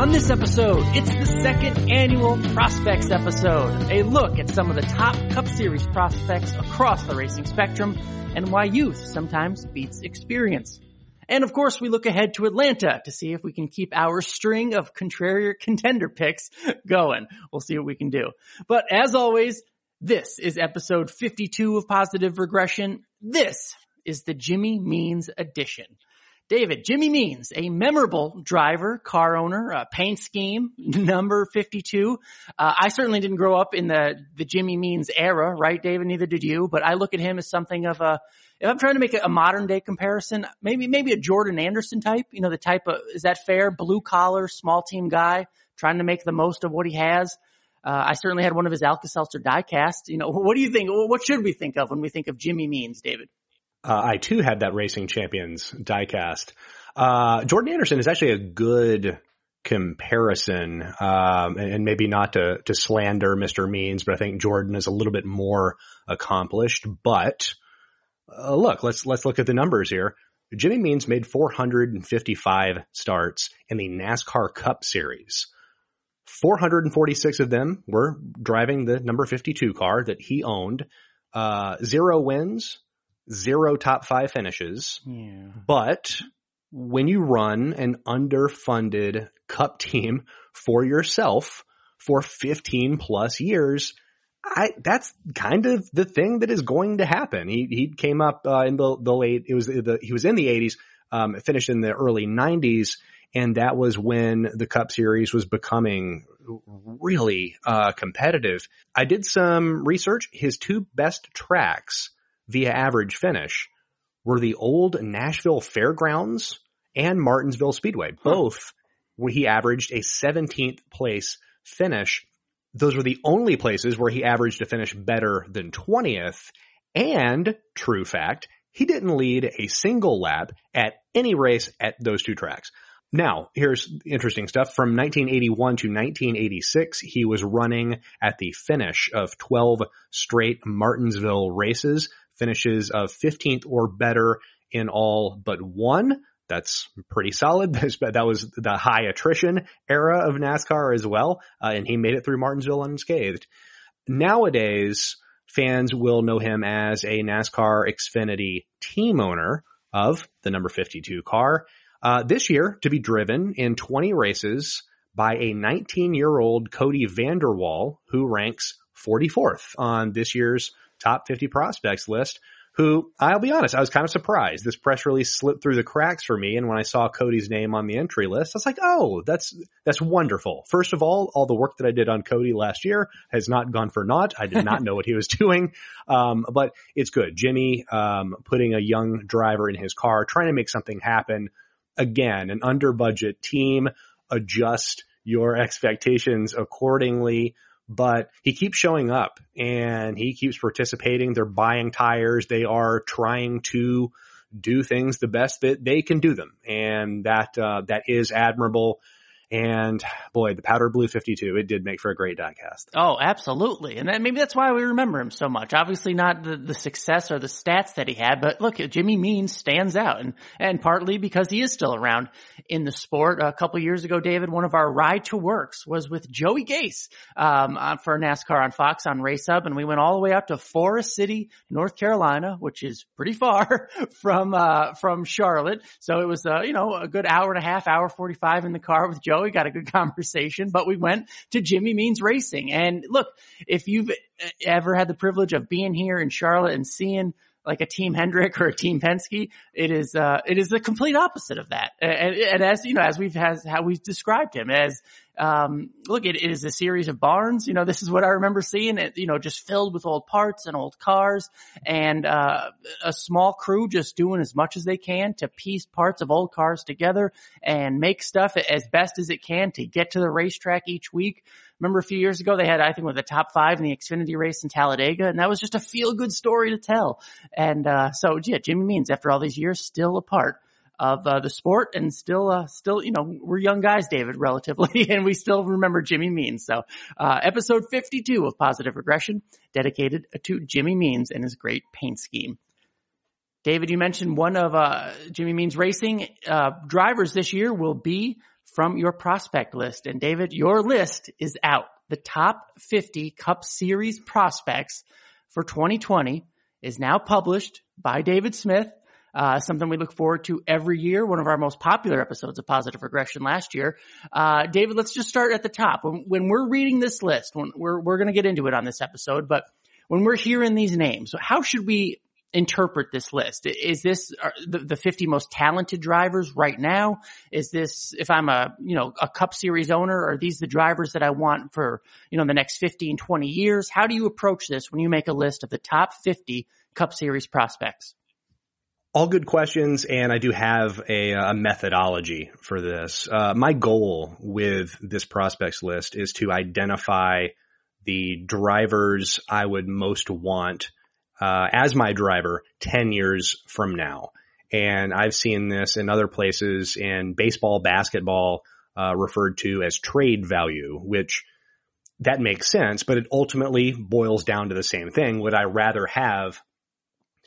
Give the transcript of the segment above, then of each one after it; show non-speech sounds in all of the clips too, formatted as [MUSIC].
On this episode, it's the second annual Prospects episode, a look at some of the top Cup Series prospects across the racing spectrum and why youth sometimes beats experience. And of course, we look ahead to Atlanta to see if we can keep our string of contrarian contender picks going. We'll see what we can do. But as always, this is episode 52 of Positive Regression. This is the Jimmy Means edition. David, Jimmy Means, a memorable driver, car owner, uh, paint scheme, [LAUGHS] number 52. Uh, I certainly didn't grow up in the, the Jimmy Means era, right, David? Neither did you, but I look at him as something of a, if I'm trying to make a modern day comparison, maybe, maybe a Jordan Anderson type, you know, the type of, is that fair? Blue collar, small team guy, trying to make the most of what he has. Uh, I certainly had one of his Alka-Seltzer diecast. You know, [LAUGHS] what do you think? What should we think of when we think of Jimmy Means, David? Uh, I too had that Racing Champions diecast. Uh, Jordan Anderson is actually a good comparison, um, and, maybe not to, to slander Mr. Means, but I think Jordan is a little bit more accomplished. But uh, look, let's let's look at the numbers here. Jimmy Means made 455 starts in the NASCAR Cup Series. 446 of them were driving the number 52 car that he owned. Uh, zero wins, zero top five finishes. Yeah. But when you run an underfunded cup team for yourself for 15 plus years, I, that's kind of the thing that is going to happen. He, he came up, uh, in the, the late, it was the, he was in the eighties, um, finished in the early nineties. And that was when the cup series was becoming really, uh, competitive. I did some research. His two best tracks via average finish were the old Nashville Fairgrounds and Martinsville Speedway. Both where he averaged a 17th place finish. Those were the only places where he averaged a finish better than 20th. And true fact, he didn't lead a single lap at any race at those two tracks. Now, here's interesting stuff. From 1981 to 1986, he was running at the finish of 12 straight Martinsville races finishes of 15th or better in all but one. That's pretty solid. [LAUGHS] That was the high attrition era of NASCAR as well. Uh, and he made it through Martinsville unscathed. Nowadays, fans will know him as a NASCAR Xfinity team owner of the number 52 car. Uh, this year to be driven in 20 races by a 19 year old Kody Vanderwal who ranks 44th on this year's top 50 prospects list who I'll be honest, I was kind of surprised. This press release slipped through the cracks for me. And when I saw Kody's name on the entry list, I was like, Oh, that's, that's wonderful. First of all, all the work that I did on Kody last year has not gone for naught. I did not know what he was [LAUGHS] doing. Um, but it's good. Jimmy, um, putting a young driver in his car, trying to make something happen. Again, an under budget team, adjust your expectations accordingly but he keeps showing up and he keeps participating. They're buying tires. They are trying to do things the best that they can do them. And that, uh, that is admirable. And boy, the powder blue 52, it did make for a great diecast. Oh, absolutely. And that, maybe that's why we remember him so much. Obviously not the, the success or the stats that he had, but look, Jimmy Means stands out and, and partly because he is still around in the sport. A couple years ago, David, one of our ride to works was with Joey Gase, um, for NASCAR on Fox on Race Hub. And we went all the way out to Forest City, North Carolina, which is pretty far [LAUGHS] from, uh, from Charlotte. So it was, uh, you know, a good hour and a half, hour 45 in the car with We got a good [LAUGHS] conversation, but we went to Jimmy Means Racing. And look, if you've ever had the privilege of being here in Charlotte and seeing like a team Hendrick or a team Penske, it is, uh, it is the complete opposite of that. And, and as, you know, as we've, has, how we've described him as, um, look, it, it is a series of barns. You know, this is what I remember seeing it, you know, just filled with old parts and old cars and, uh, a small crew just doing as much as they can to piece parts of old cars together and make stuff as best as it can to get to the racetrack each week. Remember a few years ago they had, I think, with the top five in the Xfinity race in Talladega, and that was just a feel good story to tell. And, uh, so yeah, Jimmy Means, after all these years, still a part of uh, the sport and still, uh, still, you know, we're young guys, David, [LAUGHS] relatively, and we still remember Jimmy Means. So, uh, episode 52 of Positive Regression dedicated to Jimmy Means and his great paint scheme. David, you mentioned one of, uh, Jimmy Means racing, uh, drivers this year will be from your prospect list. And David, your list is out. The top 50 Cup Series prospects for 2020 is now published by David Smith uh, something we look forward to every year. One of our most popular episodes of Positive Regression last year. Uh, David, let's just start at the top. When, when we're reading this list, when we're we're going to get into it on this episode, but when we're hearing these names, how should we interpret this list? Is this the, the 50 most talented drivers right now? Is this, if I'm a, you know, a cup series owner, are these the drivers that I want for, you know, the next 15, 20 years? How do you approach this when you make a list of the top 50 cup series prospects? All good questions, and I do have a, a methodology for this. Uh, my goal with this prospects list is to identify the drivers I would most want uh, as my driver 10 years from now. And I've seen this in other places in baseball, basketball, uh, referred to as trade value, which that makes sense, but it ultimately boils down to the same thing. Would I rather have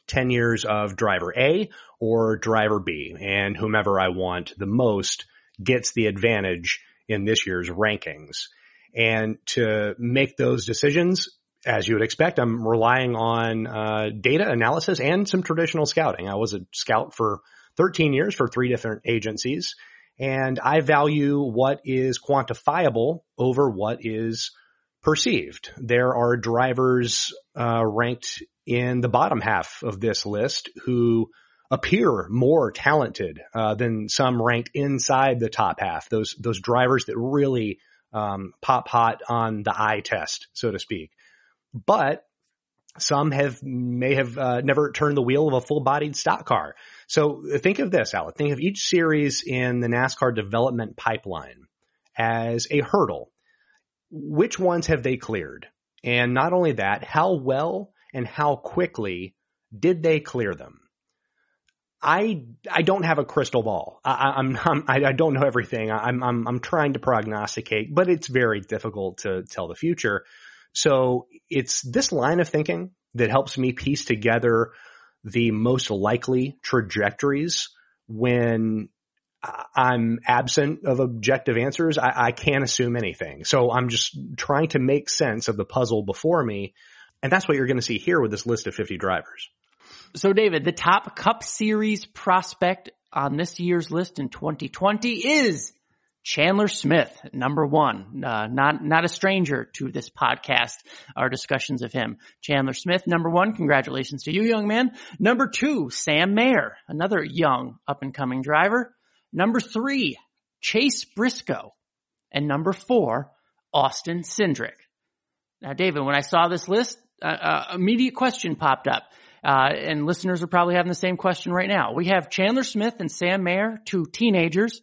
10 years of driver A or driver B and whomever I want the most gets the advantage in this year's rankings. And to make those decisions, as you would expect, I'm relying on uh, data analysis and some traditional scouting. I was a scout for 13 years for three different agencies, and I value what is quantifiable over what is perceived. There are drivers uh, ranked in the bottom half of this list who appear more talented uh, than some ranked inside the top half. Those those drivers that really um, pop hot on the eye test, so to speak. But some have may have uh, never turned the wheel of a full-bodied stock car. So think of this, Alec. Think of each series in the NASCAR development pipeline as a hurdle. Which ones have they cleared? And not only that, how well and how quickly did they clear them? I I don't have a crystal ball. I, I'm, [LAUGHS] I'm I don't know everything. I'm I'm I'm trying to prognosticate, but it's very difficult to tell the future. So it's this line of thinking that helps me piece together the most likely trajectories when I'm absent of objective answers. I, I can't assume anything. So I'm just trying to make sense of the puzzle before me and that's what you're going to see here with this list of 50 drivers. So David, the top cup series prospect on this year's list in 2020 is Chandler Smith, number one, uh, not, not a stranger to this podcast, our discussions of him. Chandler Smith, number one, congratulations to you, young man. Number two, Sam Mayer, another young up and coming driver. Number three, Chase Briscoe. And number four, Austin Cindric. Now, David, when I saw this list, uh, immediate question popped up. Uh, and listeners are probably having the same question right now. We have Chandler Smith and Sam Mayer, two teenagers,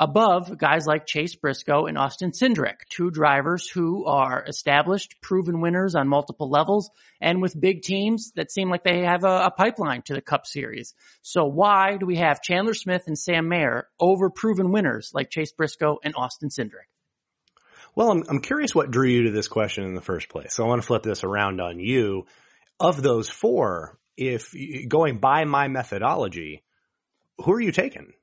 above guys like Chase Briscoe and Austin Cindric, two drivers who are established, proven winners on multiple levels, and with big teams that seem like they have a, a pipeline to the Cup Series. So why do we have Chandler Smith and Sam Mayer over proven winners like Chase Briscoe and Austin Cindric? Well, I'm, I'm curious what drew you to this question in the first place. So I want to flip this around on you. Of those four, if going by my methodology, who are you taking?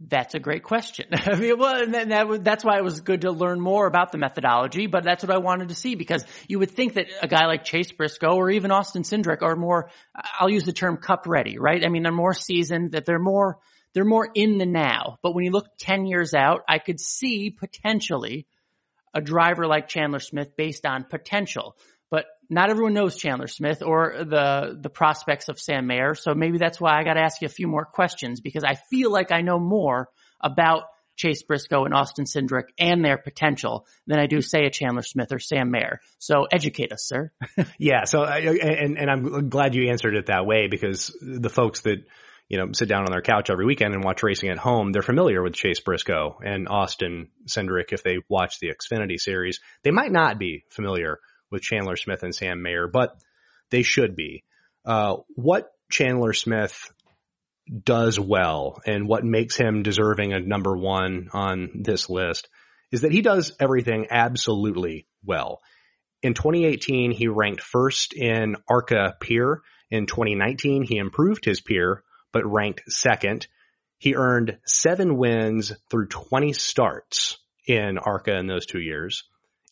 That's a great question. [LAUGHS] I mean, well, that, that, that's why it was good to learn more about the methodology, but that's what I wanted to see because you would think that a guy like Chase Briscoe or even Austin Cindric are more, I'll use the term cup ready, right? I mean, they're more seasoned, that they're more, they're more in the now. But when you look 10 years out, I could see potentially a driver like Chandler Smith based on potential. Not everyone knows Chandler Smith or the the prospects of Sam Mayer. So maybe that's why I got to ask you a few more questions because I feel like I know more about Chase Briscoe and Austin Cindric and their potential than I do say a Chandler Smith or Sam Mayer. So educate us, sir. [LAUGHS] yeah. So and and I'm glad you answered it that way because the folks that you know, sit down on their couch every weekend and watch racing at home, they're familiar with Chase Briscoe and Austin Cindric if they watch the Xfinity series. They might not be familiar with Chandler Smith and Sam Mayer, but they should be. Uh, what Chandler Smith does well and what makes him deserving of number one on this list is that he does everything absolutely well. In 2018, he ranked first in ARCA PEER. In 2019, he improved his PEER, but ranked second. He earned seven wins through 20 starts in ARCA in those two years.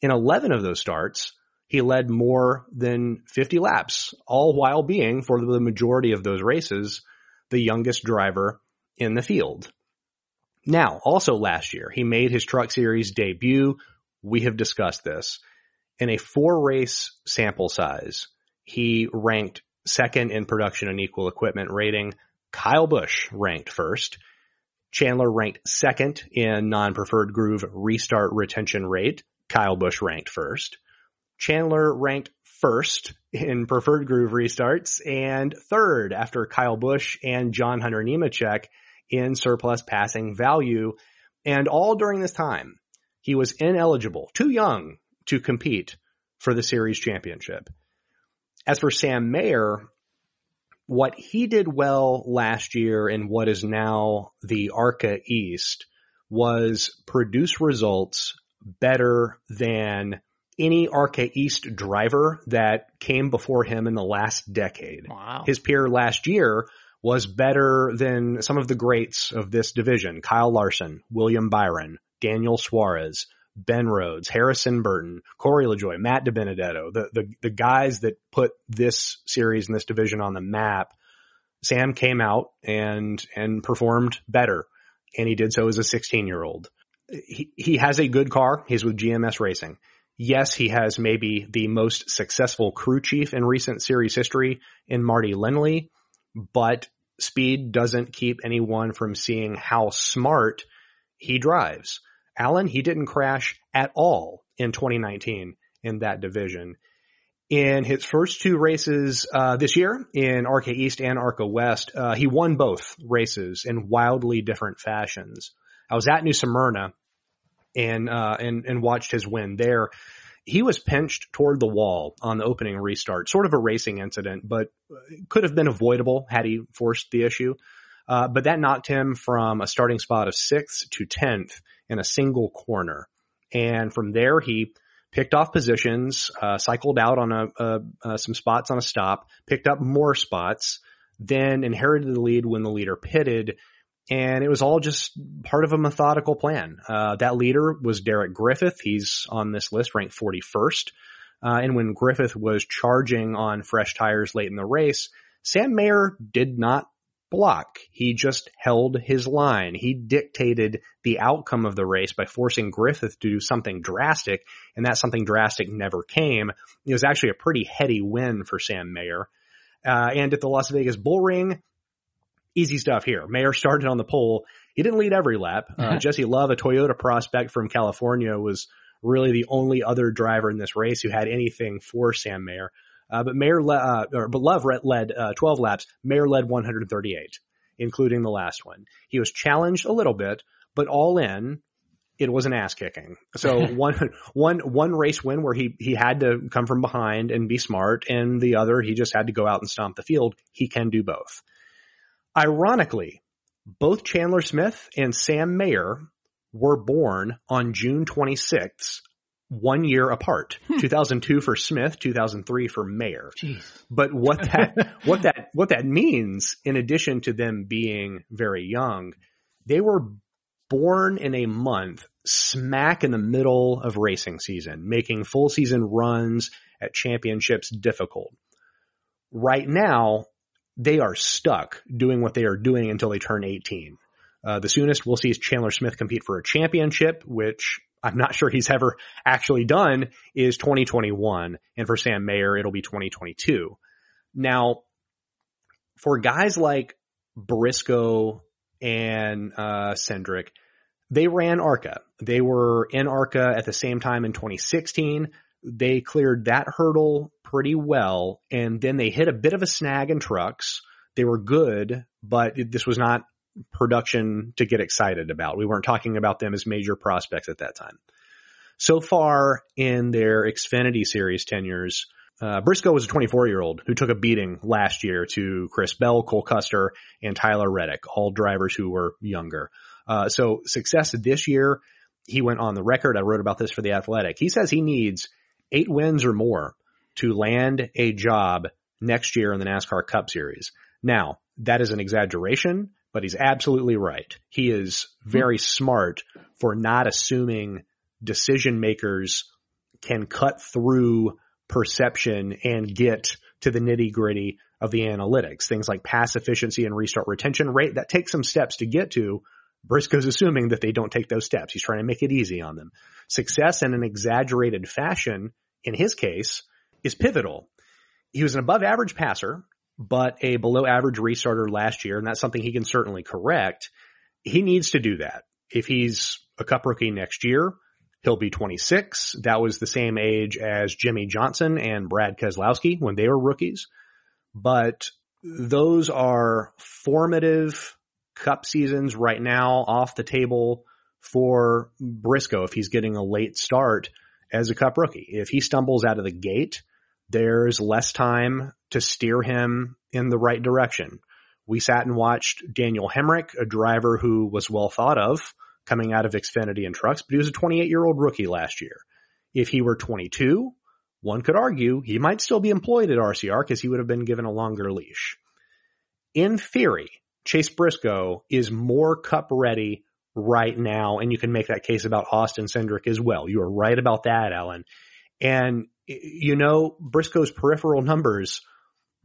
In 11 of those starts, he led more than 50 laps, all while being, for the majority of those races, the youngest driver in the field. Now, also last year, he made his truck series debut. We have discussed this. In a four race sample size, he ranked second in production and equal equipment rating. Kyle Busch ranked first. Chandler ranked second in non-preferred groove restart retention rate. Kyle Busch ranked first. Chandler ranked first in preferred groove restarts and third after Kyle Busch and John Hunter Nemechek in surplus passing value. And all during this time, he was ineligible, too young to compete for the series championship. As for Sam Mayer, what he did well last year in what is now the ARCA East was produce results better than any ARCA East driver that came before him in the last decade. Wow. His PEER last year was better than some of the greats of this division. Kyle Larson, William Byron, Daniel Suarez, Ben Rhodes, Harrison Burton, Corey LaJoie, Matt DiBenedetto, the, the, the guys that put this series and this division on the map. Sam came out and, and performed better. And he did so as a 16 year old. He, he has a good car. He's with GMS Racing. Yes, he has maybe the most successful crew chief in recent series history in Mardy Lindley, but speed doesn't keep anyone from seeing how smart he drives. Alan, he didn't crash at all in 2019 in that division. In his first two races uh, this year in ARCA East and ARCA West, uh, he won both races in wildly different fashions. I was at New Smyrna and uh, and and watched his win there. He was pinched toward the wall on the opening restart, sort of a racing incident, but could have been avoidable had he forced the issue. Uh, but that knocked him from a starting spot of sixth to tenth in a single corner. And from there, he picked off positions, uh, cycled out on a, a, uh, some spots on a stop, picked up more spots, then inherited the lead when the leader pitted. And it was all just part of a methodical plan. Uh, that leader was Derek Griffith. He's on this list, ranked 41st. Uh, and when Griffith was charging on fresh tires late in the race, Sam Mayer did not block. He just held his line. He dictated the outcome of the race by forcing Griffith to do something drastic, and that something drastic never came. It was actually a pretty heady win for Sam Mayer. Uh, and at the Las Vegas Bull Ring, easy stuff here. Mayer started on the pole. He didn't lead every lap. Uh, Jesse Love, a Toyota prospect from California, was really the only other driver in this race who had anything for Sam Mayer. Uh, but Mayer, le- uh, or, but Love led uh, 12 laps. Mayer led 138, including the last one. He was challenged a little bit, but all in, it was an ass kicking. So [LAUGHS] one, one, one race win where he, he had to come from behind and be smart and the other, he just had to go out and stomp the field. He can do both. Ironically, both Chandler Smith and Sam Mayer were born on June 26th one year apart. Hmm. 2002 for Smith, 2003 for Mayer. Jeez. But what that, [LAUGHS] what that, what that means, in addition to them being very young, they were born in a month smack in the middle of racing season, making full season runs at championships difficult. Right now, they are stuck doing what they are doing until they turn 18. Uh, the soonest we'll see Chandler Smith compete for a championship, which I'm not sure he's ever actually done is 2021. And for Sam Mayer, it'll be 2022. Now, for guys like Briscoe and, uh, Cindric, they ran ARCA. They were in ARCA at the same time in 2016. They cleared that hurdle pretty well. And then they hit a bit of a snag in trucks. They were good, but this was not production to get excited about. We weren't talking about them as major prospects at that time. So far in their Xfinity series tenures, Uh, Briscoe was a 24 year old who took a beating last year to Chris Bell, Cole Custer, and Tyler Reddick, all drivers who were younger. Uh, so success this year, he went on the record. I wrote about this for the Athletic. He says he needs eight wins or more to land a job next year in the NASCAR Cup Series. Now, that is an exaggeration, but he's absolutely right. He is very smart for not assuming decision makers can cut through perception and get to the nitty gritty of the analytics. Things like pass efficiency and restart retention rate that take some steps to get to. Briscoe's assuming that they don't take those steps. He's trying to make it easy on them. Success in an exaggerated fashion, in his case, is pivotal. He was an above average passer, but a below average restarter last year, and that's something he can certainly correct. He needs to do that. If he's a cup rookie next year, He'll be 26. That was the same age as Jimmie Johnson and Brad Keselowski when they were rookies. But those are formative cup seasons right now off the table for Briscoe if he's getting a late start as a cup rookie. If he stumbles out of the gate, there's less time to steer him in the right direction. We sat and watched Daniel Hemric, a driver who was well thought of coming out of Xfinity and trucks, but he was a 28 year old rookie last year. If he were 22, one could argue he might still be employed at RCR because he would have been given a longer leash. In theory, Chase Briscoe is more cup ready right now, and you can make that case about Austin Cindric as well. You are right about that, Alan. And you know, Briscoe's peripheral numbers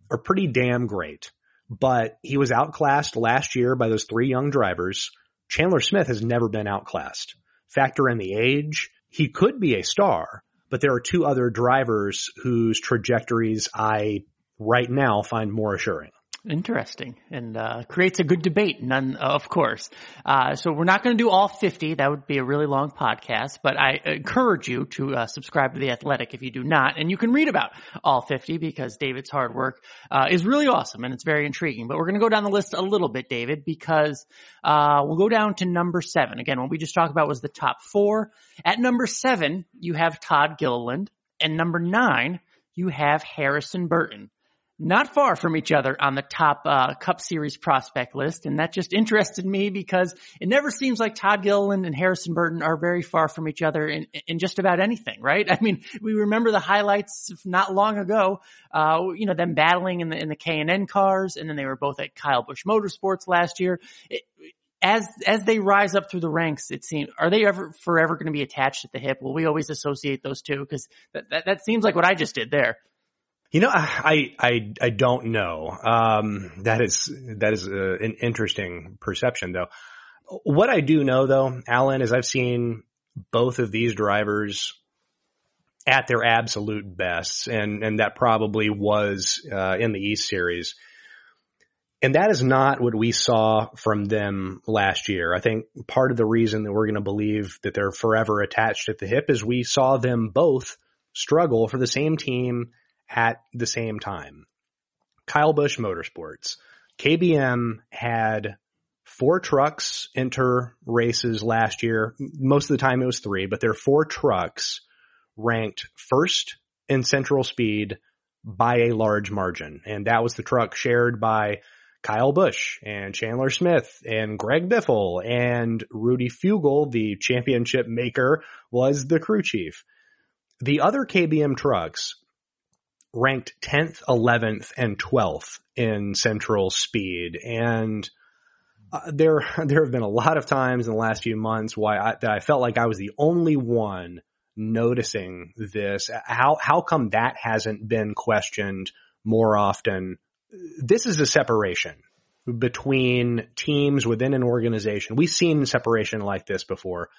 are pretty damn great, but he was outclassed last year by those three young drivers. Chandler Smith has never been outclassed. Factor in the age, he could be a star, but there are two other drivers whose trajectories I right now find more assuring. Interesting, and uh, creates a good debate. None, of course. Uh, so we're not going to do all fifty. That would be a really long podcast. But I encourage you to uh, subscribe to the Athletic if you do not, and you can read about all fifty because David's hard work uh, is really awesome and it's very intriguing. But we're going to go down the list a little bit, David, because uh, we'll go down to number seven. Again, what we just talked about was the top four. At number seven, you have Todd Gilliland, and number nine, you have Harrison Burton not far from each other on the top uh, Cup Series prospect list, and that just interested me because it never seems like Todd Gilliland and Harrison Burton are very far from each other in, in just about anything, right? I mean, we remember the highlights not long ago, uh, you know, them battling in the in the K and N cars, and then they were both at Kyle Busch Motorsports last year. It, as as they rise up through the ranks, it seems are they ever forever going to be attached at the hip? Will we always associate those two? Because that, that that seems like what I just did there. You know, I I I don't know. Um, that is that is a, an interesting perception, though. What I do know, though, Alan, is I've seen both of these drivers at their absolute best, and and that probably was uh, in the East Series. And that is not what we saw from them last year. I think part of the reason that we're going to believe that they're forever attached at the hip is we saw them both struggle for the same team at the same time. Kyle Busch Motorsports. KBM had four trucks enter races last year. Most of the time it was three, but their four trucks ranked first in central speed by a large margin. And that was the truck shared by Kyle Busch and Chandler Smith and Greg Biffle and Rudy Fugle, the championship maker, was the crew chief. The other KBM trucks ranked 10th, 11th, and 12th in central speed. And uh, there, [LAUGHS] there have been a lot of times in the last few months why I, that I felt like I was the only one noticing this. How, how come that hasn't been questioned more often? This is a separation between teams within an organization. We've seen separation like this before.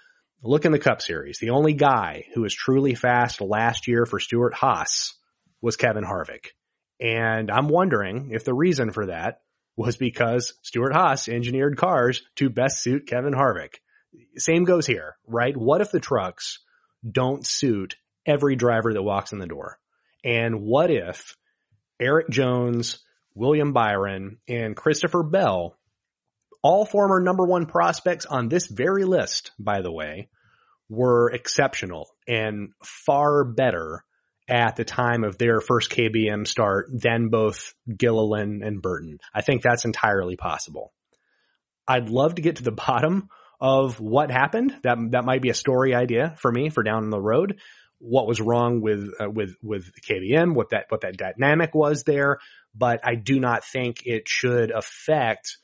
Look in the Cup Series. The only guy who was truly fast last year for Stewart Haas was Kevin Harvick. And I'm wondering if the reason for that was because Stewart Haas engineered cars to best suit Kevin Harvick. Same goes here, right? What if the trucks don't suit every driver that walks in the door? And what if Erik Jones, William Byron, and Christopher Bell, all former number one prospects on this very list, by the way, were exceptional and far better at the time of their first KBM start than both Gilliland and Burton. I think that's entirely possible. I'd love to get to the [LAUGHS] bottom of what happened. That that might be a story idea for me for down the road. What was wrong with uh, with with KBM? What that what that dynamic was there? But I do not think it should affect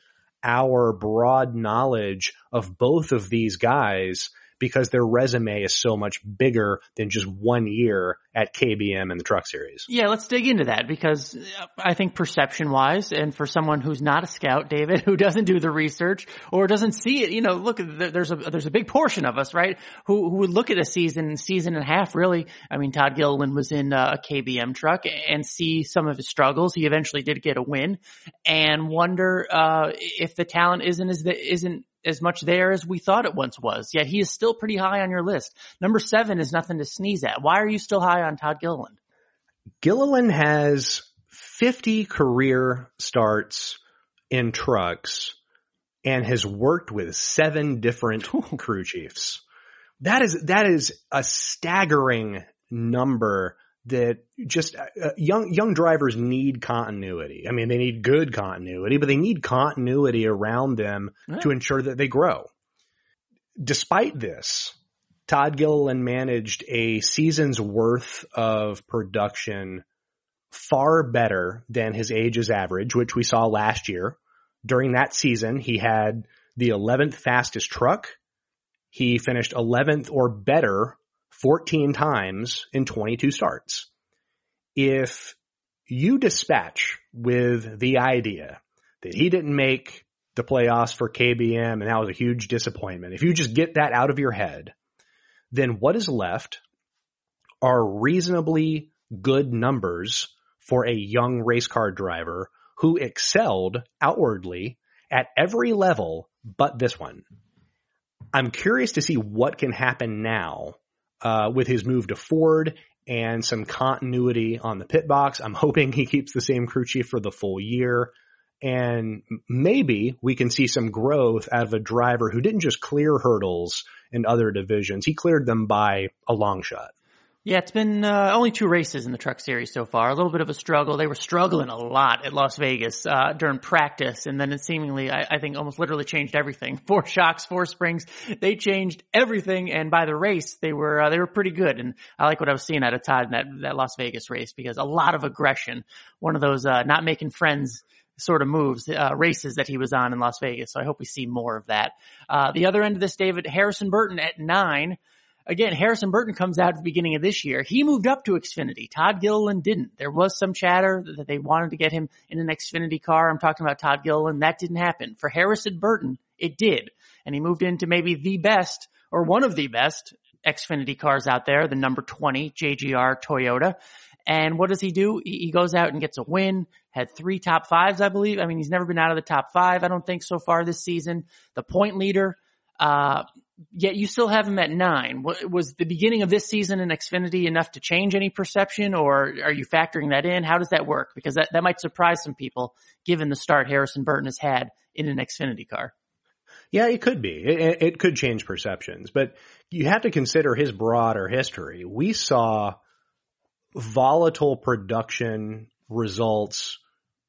our broad knowledge of both of these guys because their resume is so much bigger than just one year at KBM and the truck series. Yeah, let's dig into that because I think perception wise and for someone who's not a scout, David, [LAUGHS] who doesn't do the research or doesn't see it, you know, look, there's a, there's a big portion of us, right? Who, who would look at a season, season and a half really. I mean, Todd Gilliland was in a KBM truck and see some of his struggles. He eventually did get a win and wonder, uh, if the talent isn't as, the, isn't as much there as we thought it once was. Yet he is still pretty high on your list. Number seven is nothing to sneeze at. Why are you still high on Todd Gilliland? Gilliland has 50 career starts in trucks and has worked with seven different crew chiefs. That is, that is a staggering number that just uh, uh, young young drivers need continuity. I mean, they need good continuity, but they need continuity around them yeah. to ensure that they grow. Despite this, Todd Gilliland managed a season's worth of production far better than his age's average, which we saw last year. During that season, he had the 11th fastest truck. He finished 11th or better 14 times in 22 starts. If you dispatch with the idea that he didn't make the playoffs for KBM and that was a huge disappointment, if you just get that out of your head, then what is left are reasonably good numbers for a young race car driver who excelled outwardly at every level but this one. I'm curious to see what can happen now uh, with his move to Ford and some continuity on the pit box. I'm hoping he keeps the same crew chief for the full year. And maybe we can see some growth out of a driver who didn't just clear hurdles in other divisions. He cleared them by a long shot. Yeah, it's been uh, only two races in the truck series so far. A little bit of a struggle. They were struggling a lot at Las Vegas uh, during practice, and then it seemingly, I, I, think, almost literally changed everything. [LAUGHS] Four shocks, four springs. They changed everything, and by the race, they were uh, they were pretty good. And I like what I was seeing at a Todd in that that Las Vegas race because a lot of aggression. One of those uh, not making friends sort of moves, uh, races that he was on in Las Vegas. So I hope we see more of that. Uh, the other end of this, David Harrison Burton at nine again, Harrison Burton comes out at the beginning of this year. He moved up to Xfinity. Todd Gilliland didn't. There was some chatter that they wanted to get him in an Xfinity car. I'm talking about Todd Gilliland. That didn't happen. For Harrison Burton, it did. And he moved into maybe the best or one of the best Xfinity cars out there, the number 20 JGR Toyota. And what does he do? He goes out and gets a win, had three top fives, I believe. I mean, he's never been out of the top five, I don't think, so far this season. The point leader, uh, yet you still have him at nine. Was the beginning of this season in Xfinity enough to change any perception or are you factoring that in? How does that work? Because that, that might surprise some people given the start Harrison Burton has had in an Xfinity car. Yeah, it could be. It, it could change perceptions, but you have to consider his broader history. We saw volatile production results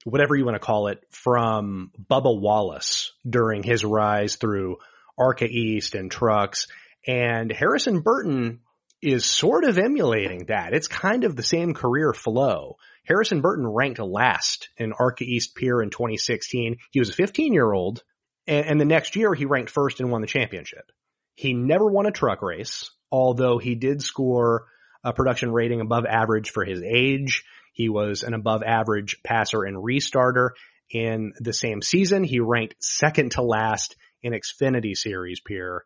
whatever you want to call it, from Bubba Wallace during his rise through ARCA East and trucks. And Harrison Burton is sort of emulating that. It's kind of the same career flow. Harrison Burton ranked last in ARCA East PEER in 2016. He was a 15 year old and, and the next year he ranked first and won the championship. He never won a truck race, although he did score a production rating above average for his age. He was an above average passer and restarter. In the same season, he ranked second to last in Xfinity series PEER.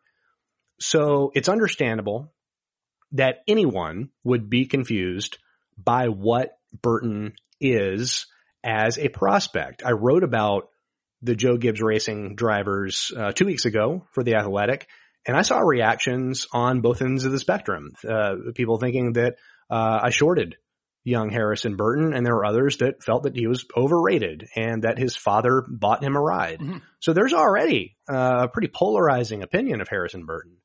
So it's understandable that anyone would be confused by what Burton is as a prospect. I wrote about the Joe Gibbs Racing drivers uh, two weeks ago for the Athletic, and I saw reactions on both ends of the spectrum. Uh, people thinking that uh, I shorted young Harrison Burton, and there were others that felt that he was overrated and that his father bought him a ride. Mm-hmm. So there's already uh, a pretty polarizing opinion of Harrison Burton,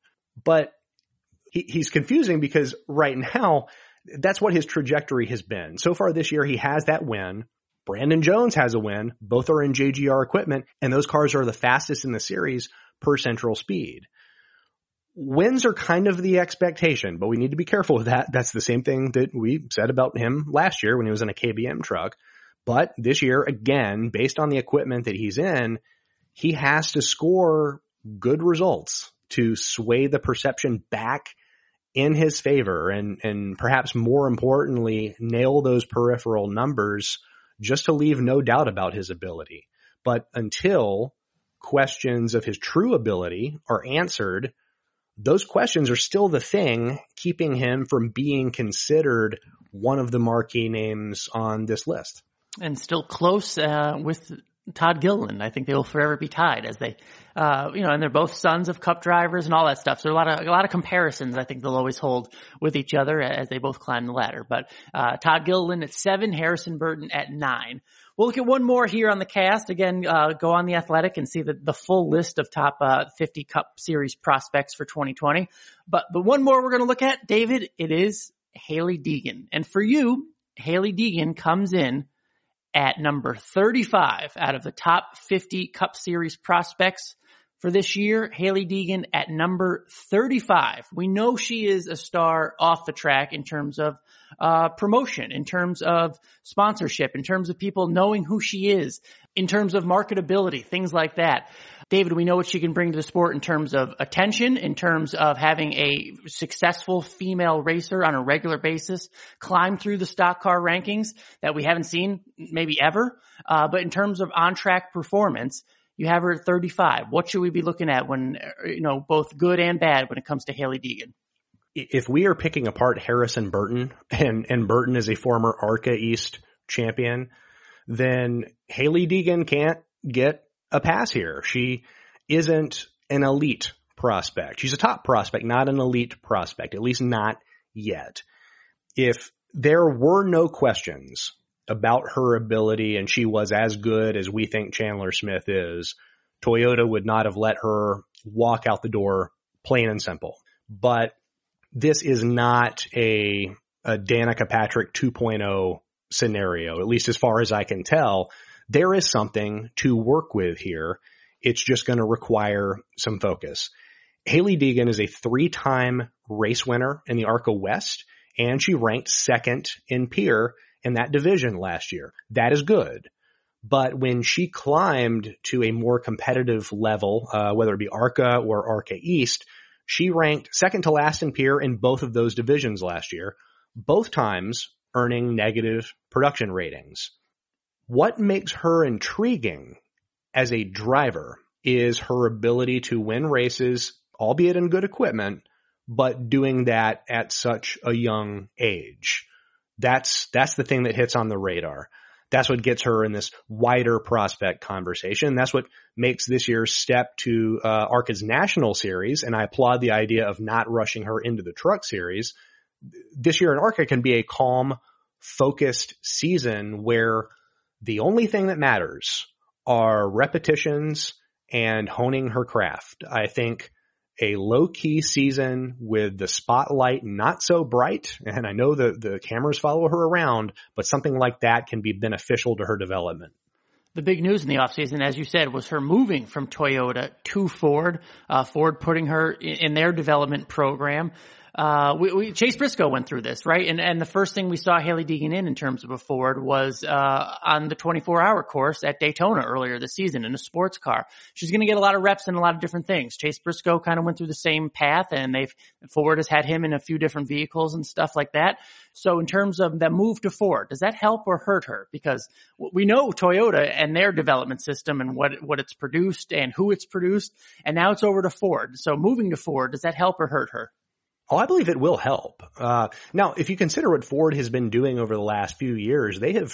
but he, he's confusing because right now that's what his trajectory has been. So far this year, he has that win. Brandon Jones has a win. Both are in JGR equipment, and those cars are the fastest in the series per central speed. Wins are kind of the expectation, but we need to be careful with that. That's the same thing that we said about him last year when he was in a KBM truck. But this year, again, based on the equipment that he's in, he has to score good results to sway the perception back in his favor and, and perhaps more importantly, nail those peripheral numbers just to leave no doubt about his ability. But until questions of his true ability are answered, those questions are still the thing keeping him from being considered one of the marquee names on this list. And still close uh, with Todd Gilliland. I think they will forever be tied as they, uh, you know, and they're both sons of cup drivers and all that stuff. So a lot of, a lot of comparisons I think they'll always hold with each other as they both climb the ladder. But, uh, Todd Gilliland at seven, Harrison Burton at nine. We'll look at one more here on the cast. Again, uh, go on the athletic and see the, the full list of top, uh, 50 cup series prospects for 2020. But, the one more we're going to look at, David, it is Hailie Deegan. And for you, Hailie Deegan comes in at number 35 out of the top 50 Cup Series prospects for this year. Hailie Deegan at number 35. We know she is a star off the track in terms of uh, promotion, in terms of sponsorship, in terms of people knowing who she is, in terms of marketability, things like that. David, we know what she can bring to the sport in terms of attention, in terms of having a successful female racer on a regular basis climb through the stock car rankings that we haven't seen maybe ever. Uh, but in terms of on track performance, you have her at 35. What should we be looking at when, uh, you know, both good and bad when it comes to Hailie Deegan? If we are picking apart Harrison Burton [LAUGHS] and, and Burton is a former ARCA East champion, then Hailie Deegan can't get a pass here. She isn't an elite prospect. She's a top prospect, not an elite prospect, at least not yet. If there were no questions about her ability and she was as good as we think Chandler Smith is, Toyota would not have let her walk out the door plain and simple. But this is not a, a Danica Patrick 2.0 scenario, at least as far as I can tell there is something to work with here. It's just going to require some focus. Hailie Deegan is a three-time race winner in the ARCA West, and she ranked second in PEER in that division last year. That is good. But when she climbed to a more competitive level, uh, whether it be ARCA or ARCA East, she ranked second to last in PEER in both of those divisions last year, both times earning negative production ratings. What makes her intriguing as a driver is her ability to win races, albeit in good equipment, but doing that at such a young age. That's, that's the thing that hits on the radar. That's what gets her in this wider prospect conversation. That's what makes this year's step to uh, ARCA's national series. And I applaud the idea of not rushing her into the truck series. This year in ARCA can be a calm, focused season where the only thing that matters are repetitions and honing her craft. I think a low key season with the spotlight not so bright, and I know the, the cameras follow her around, but something like that can be beneficial to her development. The big news in the offseason, as you said, was her moving from Toyota to Ford. Uh, Ford putting her in, in their development program uh, we, we, Chase Briscoe went through this, right? And, and the first thing we saw Hailie Deegan in, in terms of a Ford was, uh, on the 24 hour course at Daytona earlier this season in a sports car. She's going to get a lot of reps in a lot of different things. Chase Briscoe kind of went through the same path and they've, Ford has had him in a few different vehicles and stuff like that. So in terms of that move to Ford, does that help or hurt her? Because we know Toyota and their development system and what, what it's produced and who it's produced. And now it's over to Ford. So moving to Ford, does that help or hurt her? Oh, I believe it will help. Uh, now, if you consider what Ford has been doing over the last few years, they have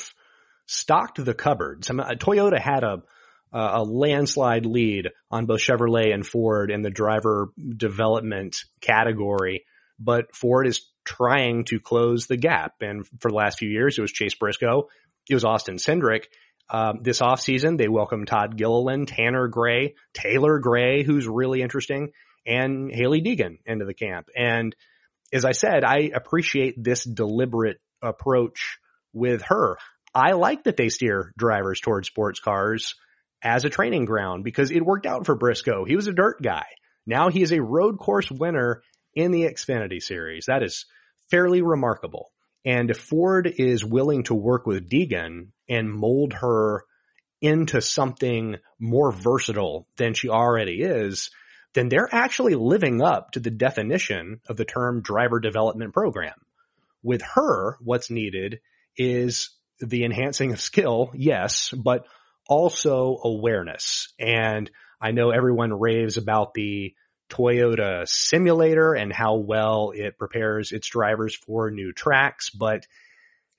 stocked the cupboards. I mean, Toyota had a a landslide lead on both Chevrolet and Ford in the driver development category, but Ford is trying to close the gap. And for the last few years, it was Chase Briscoe, it was Austin Cindric. Um, this offseason, they welcomed Todd Gilliland, Tanner Gray, Taylor Gray, who's really interesting and Hailie Deegan into the camp. And as I said, I appreciate this deliberate approach with her. I like that they steer drivers towards sports cars as a training ground because it worked out for Briscoe. He was a dirt guy. Now he is a road course winner in the Xfinity series. That is fairly remarkable. And if Ford is willing to work with Deegan and mold her into something more versatile than she already is, then they're actually living up to the definition of the term driver development program. With her, what's needed is the enhancing of skill, yes, but also awareness. And I know everyone raves about the Toyota simulator and how well it prepares its drivers for new tracks, but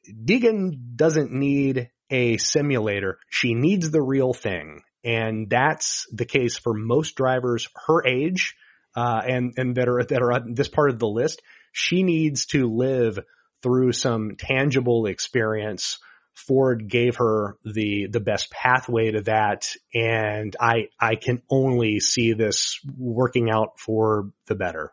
Deegan doesn't need a simulator. She needs the real thing. And that's the case for most drivers her age, uh, and, and that are, that are on this part of the list. She needs to live through some tangible experience. Ford gave her the, the best pathway to that. And I, I can only see this working out for the better.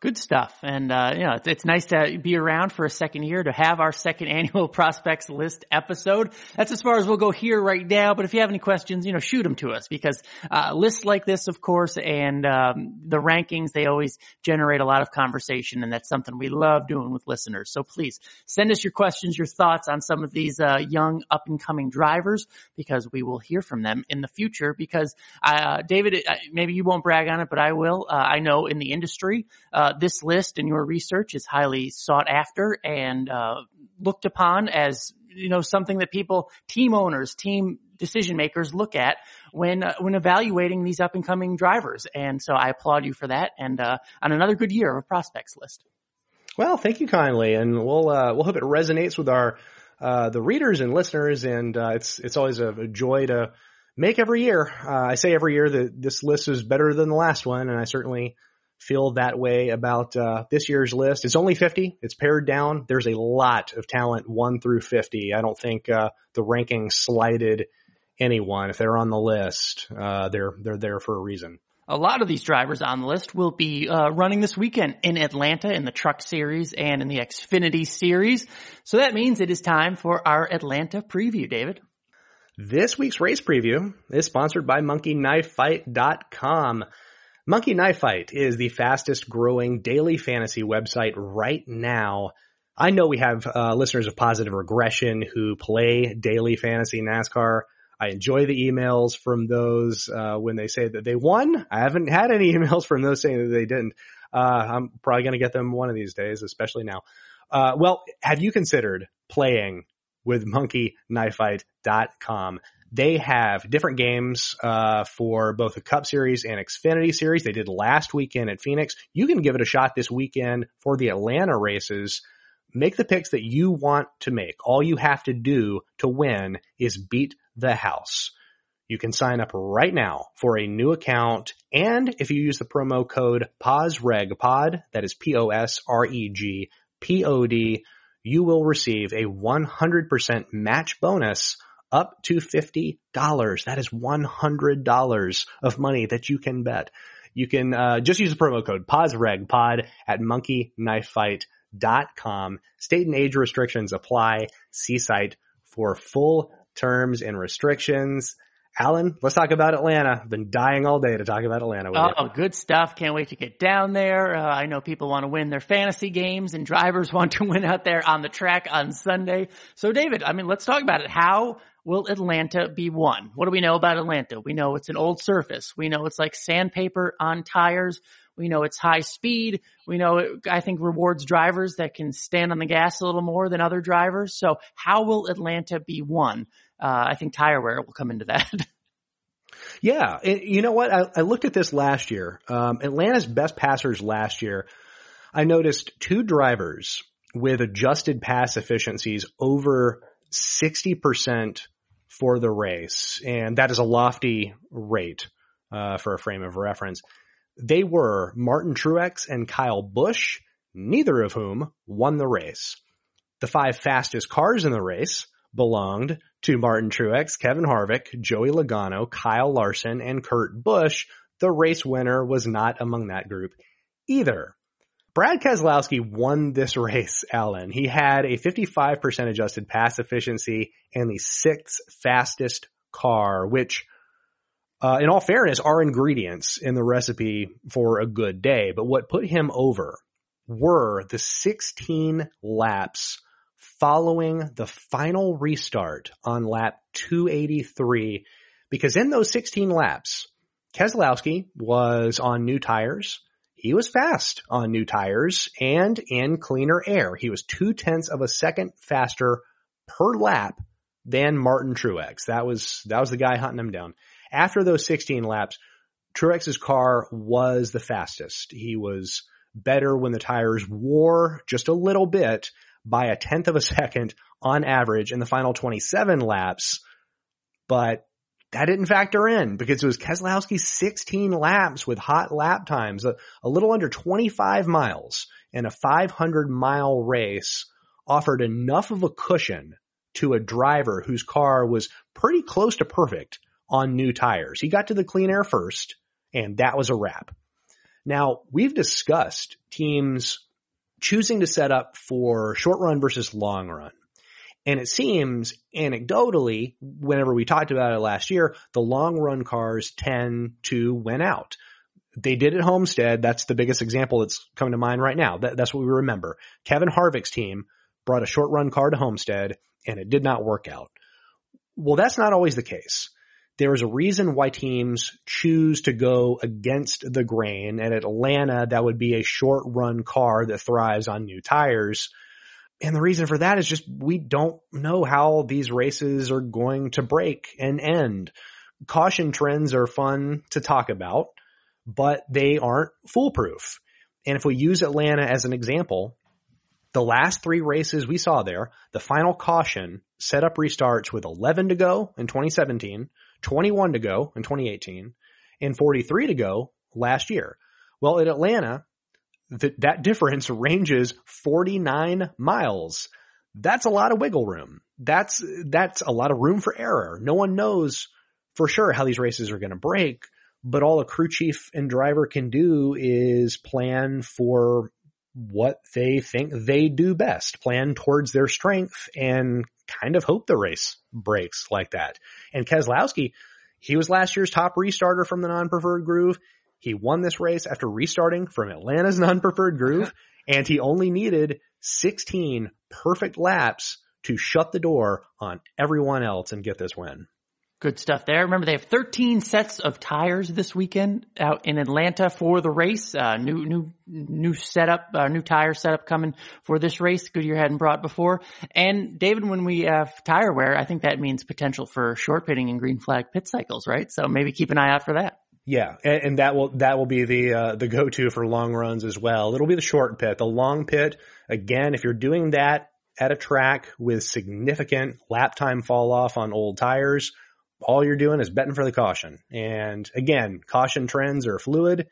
Good stuff. And, uh, you know, it's, it's, nice to be around for a second year to have our second [LAUGHS] annual prospects list episode. That's as far as we'll go here right now. But if you have any questions, you know, shoot them to us because, uh, lists like this, of course, and, um, the rankings, they always generate a lot of conversation. And that's something we love doing with listeners. So please send us your questions, your thoughts on some of these, uh, young up and coming drivers because we will hear from them in the future because, uh, David, uh, maybe you won't brag on it, but I will. Uh, I know in the industry, uh, this list and your research is highly sought after and uh, looked upon as you know something that people, team owners, team decision makers look at when uh, when evaluating these up and coming drivers. And so I applaud you for that. And uh, on another good year of prospects list. Well, thank you kindly, and we'll uh, we'll hope it resonates with our the readers and listeners. And it's it's always a, a joy to make every year. I say every year that this list is better than the last one, and I certainly feel that way about uh, this year's list. It's only 50. It's pared down. There's a lot of talent, one through 50. I don't think uh, the ranking slighted anyone. If they're on the list, uh, they're they're there for a reason. A lot of these drivers on the list will be uh, running this weekend in Atlanta in the Truck Series and in the Xfinity Series. So that means it is time for our Atlanta preview, David. This week's race preview is sponsored by MonkeyKnifeFight.com. Monkey Knife Fight is the fastest growing daily fantasy website right now. I know we have uh, listeners of Positive Regression who play daily fantasy NASCAR. I enjoy the emails from those uh, when they say that they won. I haven't had any [LAUGHS] emails from those saying that they didn't. Uh, I'm probably going to get them one of these days, especially now. Uh, well, have you considered playing with monkeyknifefight.com? They have different games uh, for both the Cup Series and Xfinity Series. They did last weekend at Phoenix. You can give it a shot this weekend for the Atlanta races. Make the picks that you want to make. All you have to do to win is beat the house. You can sign up right now for a new account. And if you use the promo code POSREGPOD, that is P-O-S-R-E-G P-O-D, you will receive a 100% match bonus up to $50. That is $100 of money that you can bet. You can uh, just use the promo code POSREGPOD at monkeyknifefight.com. State and age restrictions apply. See site for full terms and restrictions. Alan, let's talk about Atlanta. I've been dying all day to talk about Atlanta. oh, you. good stuff. Can't wait to get down there. Uh, I know people want to win their fantasy games and drivers [LAUGHS] want to win out there on the track on Sunday. So David, I mean, let's talk about it. How will Atlanta be won? What do we know about Atlanta? We know it's an old surface. We know it's like sandpaper on tires. We know it's high speed. We know it, I think rewards drivers that can stand on the gas a little more than other drivers. So how will Atlanta be won? Uh, I think tire wear will come into that. [LAUGHS] yeah. you know what? I, I, looked at this last year. Um, Atlanta's best passers last year. I noticed two drivers with adjusted pass efficiencies over 60% for the race, and that is a lofty rate uh, for a frame of reference. They were Martin Truex and Kyle Busch, neither of whom won the race. The five fastest cars in the race belonged to Martin Truex, Kevin Harvick, Joey Logano, Kyle Larson, and Kurt Busch. The race winner was not among that group either. Brad Keselowski won this [LAUGHS] race, Alan. He had a 55% adjusted pass efficiency and the sixth fastest car, which, uh, in all fairness, are ingredients in the recipe for a good day. But what put him over were the 16 laps following the final restart on lap 283. Because in those 16 laps, Keselowski was on new tires he was fast on new tires and in cleaner air. He was two tenths of a second faster per lap than Martin Truex. That was, that was the guy hunting him down. After those 16 laps, Truex's car was the fastest. He was better when the tires wore just a little bit by a tenth of a second on average in the final 27 laps. But that didn't factor in because it was Keselowski's 16 laps with hot lap times, a, a little under 25 miles and a 500 mile race offered enough of a cushion to a driver whose car was pretty close to perfect on new tires. He got to the clean air first and that was a wrap. Now we've discussed teams choosing to set up for short run versus long run. And it seems anecdotally, whenever we talked about it last year, the long run cars tend to win out. They did at Homestead. That's the biggest example that's coming to mind right now. That, that's what we remember. Kevin Harvick's team brought a short run car to Homestead and it did not work out. Well, that's not always the case. There is a reason why teams choose to go against the grain. At Atlanta, that would be a short run car that thrives on new tires and the reason for that is just we don't know how these races are going to break and end. Caution trends are fun to talk about, but they aren't foolproof. And if we use Atlanta as an example, the last three races we saw there, the final caution set up restarts with 11 to go in 2017, 21 to go in 2018, and 43 to go last year. Well, at Atlanta, that that difference ranges 49 miles. That's a lot of wiggle room. That's, that's a lot of room for error. No one knows for sure how these races are going to break, but all a crew chief and driver can do is plan for what they think they do best, plan towards their strength and kind of hope the race breaks like that. And Keselowski, he was last year's top restarter from the non-preferred groove. He won this race after restarting from Atlanta's [LAUGHS] non-preferred groove [LAUGHS] and he only needed 16 perfect laps to shut the door on everyone else and get this win. Good stuff there. Remember, they have 13 sets of tires this weekend out in Atlanta for the race. Uh, new, new, new setup, uh, new tire setup coming for this race. Goodyear hadn't brought before. And David, when we have tire wear, I think that means potential for short pitting and green flag pit cycles, right? So maybe keep an eye out for that. Yeah, and, and, that will that will be the uh, the go to for long runs as well. It'll be the short pit, the long pit. Again, if you're doing that at a track with significant lap time fall off on old tires, all you're doing is betting for the caution. And again, caution trends are fluid.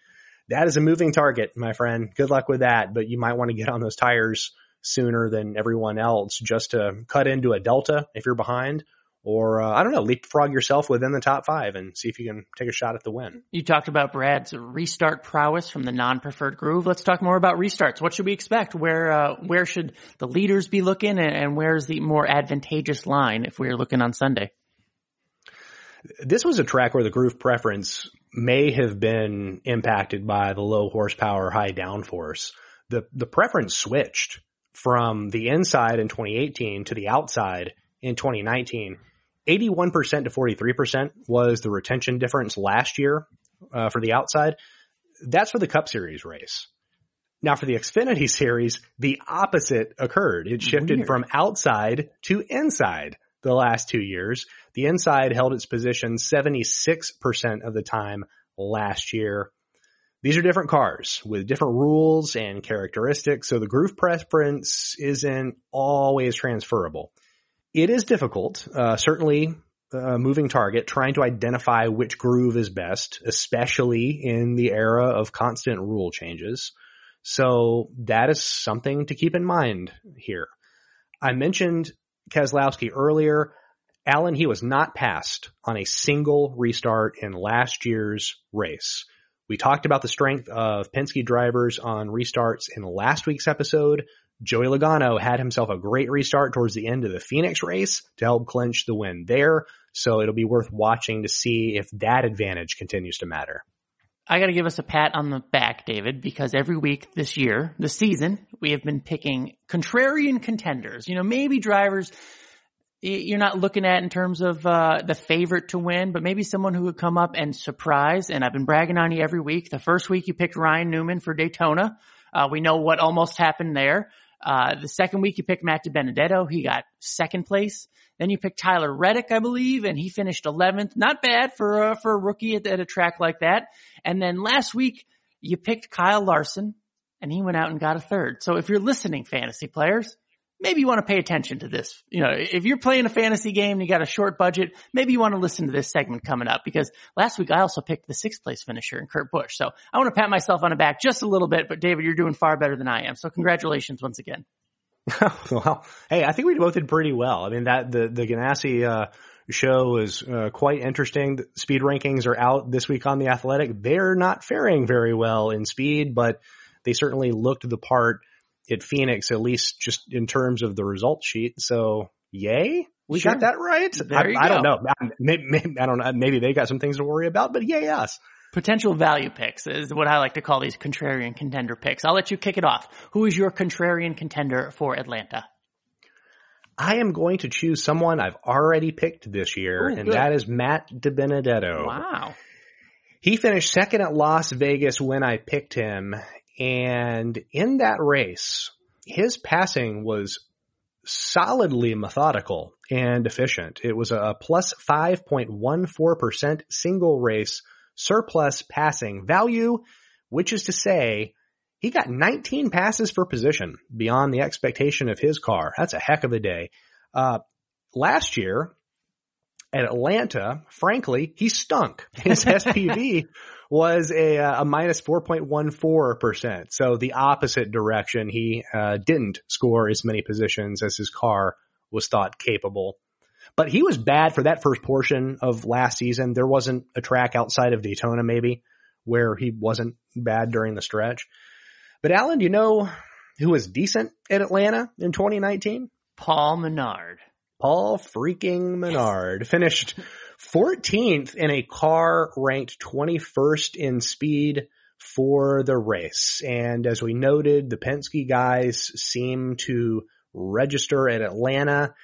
That is a moving target, my friend. Good luck with that, but you might want to get on those tires sooner than everyone else just to cut into a delta if you're behind or uh, I don't know, leapfrog yourself within the top five and see if you can take a shot at the win. You talked about Brad's restart prowess from the non-preferred groove. Let's talk more about restarts. What should we expect? Where uh, where should the leaders be looking, and, where's the more advantageous line if we're looking on Sunday? This was a track where the groove preference may have been impacted by the low horsepower, high downforce. The the preference switched from the inside in 2018 to the outside in 2019 81% to 43% was the retention difference last year uh, for the outside. That's for the Cup Series race. Now for the Xfinity [LAUGHS] Series, the opposite occurred. It shifted Weird. from outside to inside the last two years. The inside held its position 76% of the time last year. These are different cars with different rules and characteristics, so the groove preference isn't always transferable it is difficult, uh, certainly a moving target, trying to identify which groove is best, especially in the era of constant rule changes. So that is something to keep in mind here. I mentioned Keselowski earlier. Alan, he was not passed on a single restart in last year's race. We talked about the strength of Penske drivers on restarts in last week's episode. Joey Logano had himself a great restart towards the end of the Phoenix race to help clinch the win there. So it'll be worth watching to see if that advantage continues to matter. I got to give us a pat on the back, David, because every week this year, this season, we have been picking contrarian contenders. You know, maybe drivers you're not looking at in terms of uh, the favorite to win, but maybe someone who would come up and surprise. And I've been bragging on you every week. The first week you picked Ryan Newman for Daytona. Uh, we know what almost happened there. Uh, the second week you picked Matt DiBenedetto. He got second place. Then you picked Tyler Reddick, I believe, and he finished 11th. Not bad for, uh, for a rookie at, at a track like that. And then last week you picked Kyle Larson and he went out and got a third. So if you're listening, fantasy players, maybe you want to pay attention to this. You know, if you're playing a fantasy game and you got a short budget, maybe you want to listen to this segment coming up because last week I also picked the sixth place finisher in Kurt Busch. So I want to pat myself on the back just a little bit, but David, you're doing far better than I am. So congratulations once again. [LAUGHS] well, hey, I think we both did pretty well. I mean, that the the Ganassi uh, show is uh, quite interesting. The speed rankings are out this week on the Athletic. They're not faring very well in speed, but they certainly looked the part at Phoenix, at least just in terms of the result sheet. So, yay. We sure. got that right. I, I don't know. Maybe, maybe, I don't know. Maybe they got some things to worry about, but yay us. Potential value picks is what I like to call these contrarian contender picks. I'll let you kick it off. Who is your contrarian contender for Atlanta? I am going to choose someone I've already picked this year, Ooh, and good. that is Matt DiBenedetto. Wow. He finished second at Las Vegas when I picked him, and in that race, his passing was solidly methodical and efficient. It was a plus 5.14% single race surplus passing value, which is to say he got 19 passes for position beyond the expectation of his car. That's a heck of a day. Uh, last year at Atlanta, frankly, he stunk. His [LAUGHS] SPV was a, uh, a minus 4.14%. So the opposite direction. He uh, didn't score as many positions as his car was thought capable. But he was bad for that first portion of last season. There wasn't a track outside of Daytona maybe where he wasn't bad during the stretch. But Alan, do you know who was decent at Atlanta in 2019? Paul Menard. Paul freaking Menard finished 14th in a car ranked 21st in speed for the race. And as we noted, the Penske guys seem to register at Atlanta.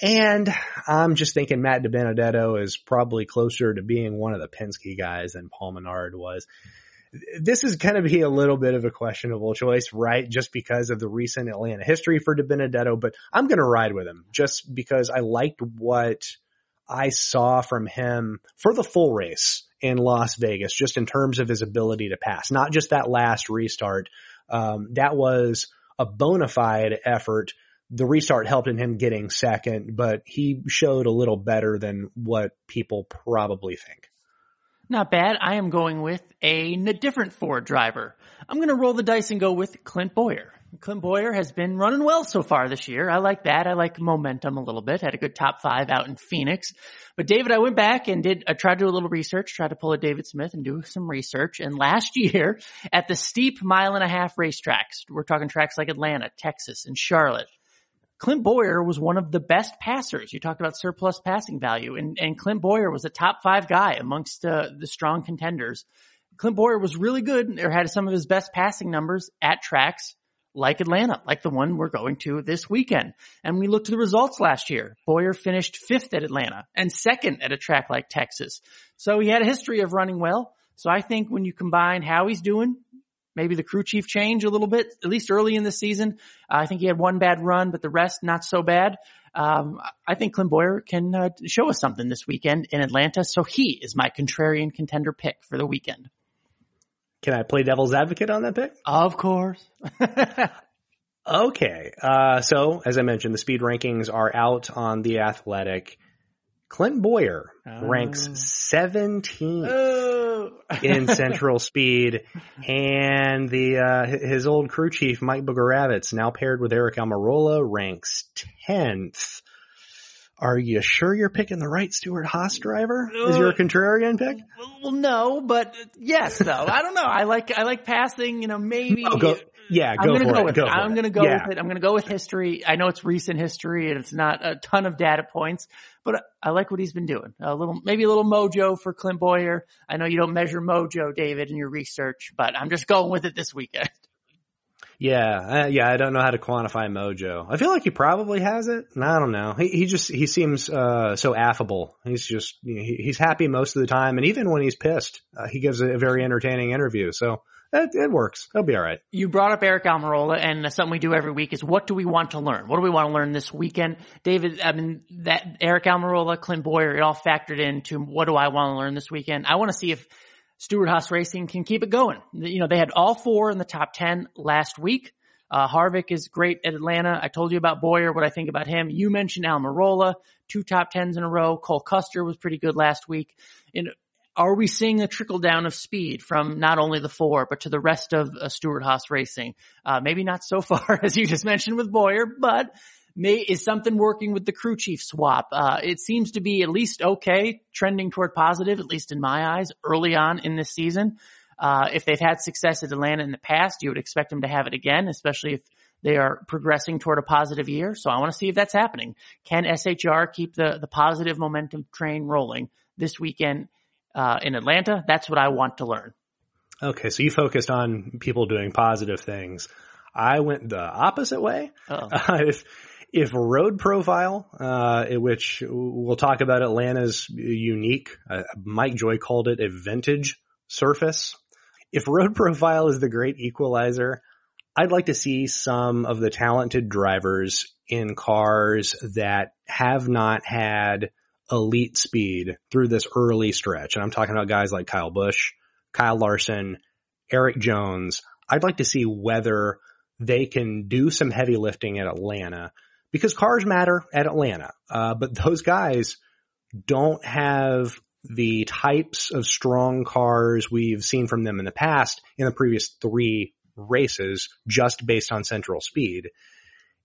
And I'm just thinking Matt DiBenedetto is probably closer to being one of the Penske guys than Paul Menard was. This is going to be a little bit of a questionable choice, right? Just because of the recent Atlanta history for DiBenedetto, but I'm going to ride with him just because I liked what I saw from him for the full race in Las Vegas, just in terms of his ability to pass, not just that last restart. Um, that was a bona fide effort. The restart helped in him getting second, but he showed a little better than what people probably think. Not bad. I am going with a, a different Ford driver. I'm going to roll the dice and go with Clint Bowyer. Clint Bowyer has been running well so far this year. I like that. I like momentum a little bit. Had a good top five out in Phoenix. But David, I went back and did, I tried to do a little research, tried to pull a David Smith and do some research. And last [LAUGHS] year at the steep mile and a half racetracks, we're talking tracks like Atlanta, Texas, and Charlotte. Clint Bowyer was one of the best passers. You talked about surplus passing value and, and Clint Bowyer was a top five guy amongst uh, the strong contenders. Clint Bowyer was really good or had some of his best passing numbers at tracks like Atlanta, like the one we're going to this weekend. And we looked at the results last year. Bowyer finished fifth at Atlanta and second at a track like Texas. So he had a history of running well. So I think when you combine how he's doing, maybe the crew chief change a little bit, at least early in the season. Uh, I think he had one bad run, but the rest not so bad. Um, I think Clint Bowyer can uh, show us something this weekend in Atlanta. So he is my contrarian contender pick for the weekend. Can I play devil's advocate on that pick? Of course. [LAUGHS] okay. Uh, so as I mentioned, the speed rankings are out on the athletic. Clint Bowyer oh. ranks 17th oh. in [LAUGHS] central speed and the, uh, his old crew chief, Mike Bugarewicz, now paired with Aric Almirola ranks 10th. Are you sure you're picking the right Stewart Haas driver? Is uh, your contrarian pick? Well, no, but yes, though. I don't know. I like, I like passing, you know, maybe. Oh, go, yeah, go I'm gonna for go it. with Go it. I'm gonna go yeah. with it. I'm gonna go with history. I know it's recent history and it's not a ton of data points, but I like what he's been doing. A little, maybe a little mojo for Clint Bowyer. I know you don't measure mojo, David, in your research, but I'm just going with it this weekend. Yeah, uh, yeah, I don't know how to quantify mojo. I feel like he probably has it. I don't know. He, he just, he seems, uh, so affable. He's just, he, he's happy most of the time. And even when he's pissed, uh, he gives a, a very entertaining interview. So it, it works. He'll be all right. You brought up Aric Almirola and something we do every week is what do we want to learn? What do we want to learn this weekend? David, I mean, that Aric Almirola, Clint Bowyer, it all factored into what do I want to learn this weekend? I want to see if Stewart Haas Racing can keep it going. You know, they had all four in the top 10 last week. Uh, Harvick is great at Atlanta. I told you about Bowyer, what I think about him. You mentioned Almirola, two top tens in a row. Cole Custer was pretty good last week. And are we seeing a trickle down of speed from not only the four, but to the rest of uh, Stewart Haas Racing? Uh, maybe not so [LAUGHS] far as you just mentioned with Bowyer, but may, is something working with the crew chief swap? Uh, it seems to be at least okay, trending toward positive, at least in my eyes, early on in this season. Uh, if they've had success at Atlanta in the past, you would expect them to have it again, especially if they are progressing toward a positive year. So I want to see if that's happening. Can SHR keep the, the positive momentum train rolling this weekend, uh, in Atlanta? That's what I want to learn. Okay. So you focused on people doing positive things. I went the opposite way. Uh, [LAUGHS] if, if road profile, uh, which we'll talk about Atlanta's unique, uh, Mike Joy called it a vintage surface. If road [LAUGHS] profile is the great equalizer, I'd like to see some of the talented drivers in cars that have not had elite speed through this early stretch. And I'm talking about guys like Kyle Busch, Kyle Larson, Erik Jones. I'd like to see whether they can do some heavy lifting at Atlanta because cars matter at Atlanta. Uh, but those guys don't have the types of strong cars we've seen from them in the past in the previous three races just based on central speed.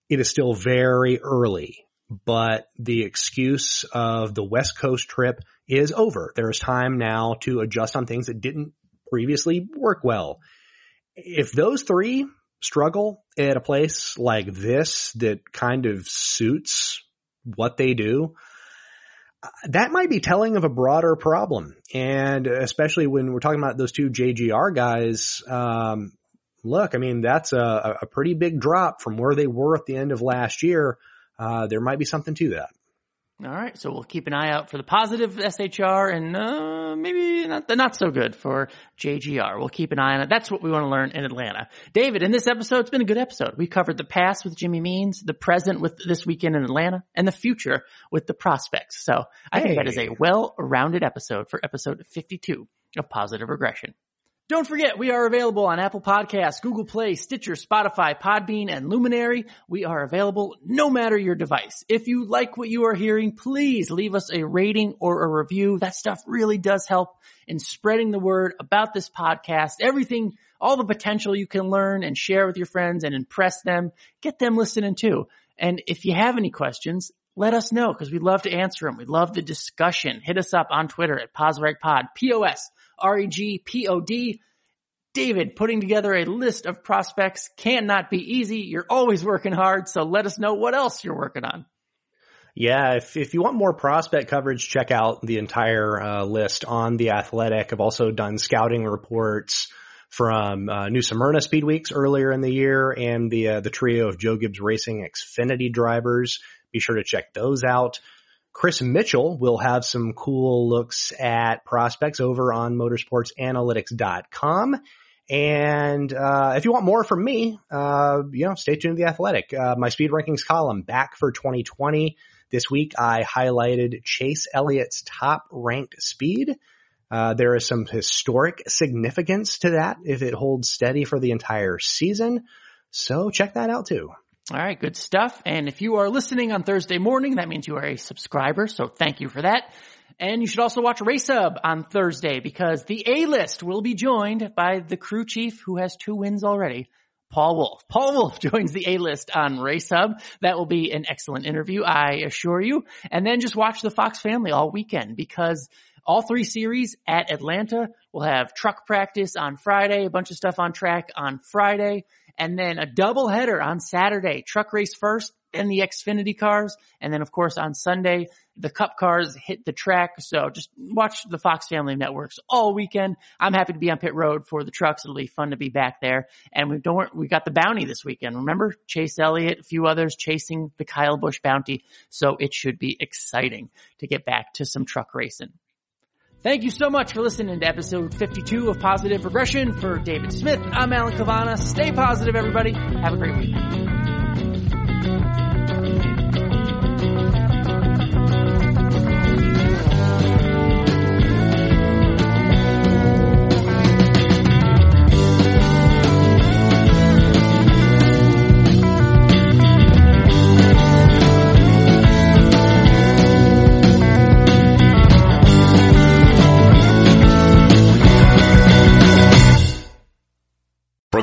It is still very early, but the excuse of the West Coast trip is over. There is time now to adjust on things that didn't previously work well. If those three struggle at a place like this that kind of suits what they do, that might be telling of a broader problem. And especially when we're talking about those two JGR guys, um, look, I mean, that's a, a pretty big drop from where they were at the end of last year. Uh, there might be something to that. All right, so we'll keep an eye out for the positive SHR and uh, maybe not the not so good for JGR. We'll keep an eye on it. That's what we want to learn in Atlanta. David, in this episode, it's been a good episode. We covered the past with Jimmy Means, the present with this weekend in Atlanta, and the future with the prospects. So I think that is a well-rounded episode for episode 52 of Positive Regression. Don't forget, we are available on Apple Podcasts, Google Play, Stitcher, Spotify, Podbean, and Luminary. We are available no matter your device. If you like what you are hearing, please leave us a rating or a review. That stuff really does help in spreading the word about this podcast. Everything, all the potential you can learn and share with your friends and impress them. Get them listening too. And if you have any questions, let us know because we'd love to answer them. We love the discussion. Hit us up on Twitter at PosRegPod, P-O-S R-E-G-P-O-D. David, putting together a list of prospects cannot be easy. You're always working hard, so let us know what else you're working on. Yeah, if if you want more prospect coverage, check out the entire uh, list on the Athletic. I've also done scouting reports from uh, New Smyrna Speed Weeks earlier in the year, and the uh, the trio of Joe Gibbs Racing Xfinity drivers. Be sure to check those out. Chris Mitchell will have some cool looks at prospects over on motorsportsanalytics.com. And uh, if you want more from me, uh, you know, stay tuned to the Athletic. Uh, my speed rankings column back for 2020. This week I highlighted Chase Elliott's top ranked speed. Uh, there is some historic significance to that if it holds steady for the entire season. So check that out too. All right, good stuff. And if you are listening on Thursday morning, that means you are a subscriber. So thank you for that. And you should also watch Race Hub on Thursday because the A-list will be joined by the crew chief who has two wins already, Paul Wolfe. Paul Wolfe [LAUGHS] joins the A-list on Race Hub. That will be an excellent interview, I assure you. And then just watch the Fox family all weekend because all three series at Atlanta will have truck practice on Friday, a bunch of stuff on track on Friday, and then a double header on Saturday. Truck race first, then the Xfinity cars, and then of course on Sunday, the cup cars hit the track. So just watch the Fox Family Networks all weekend. I'm happy to be on pit road for the trucks. It'll be fun to be back there. And we don't, we got the bounty this weekend. Remember Chase Elliott, a few others chasing the Kyle Busch bounty. So it should be exciting to get back to some truck racing. Thank you so much for listening to episode 52 of Positive Regression. For David Smith, I'm Alan Cavanna. Stay positive, everybody. Have a great week.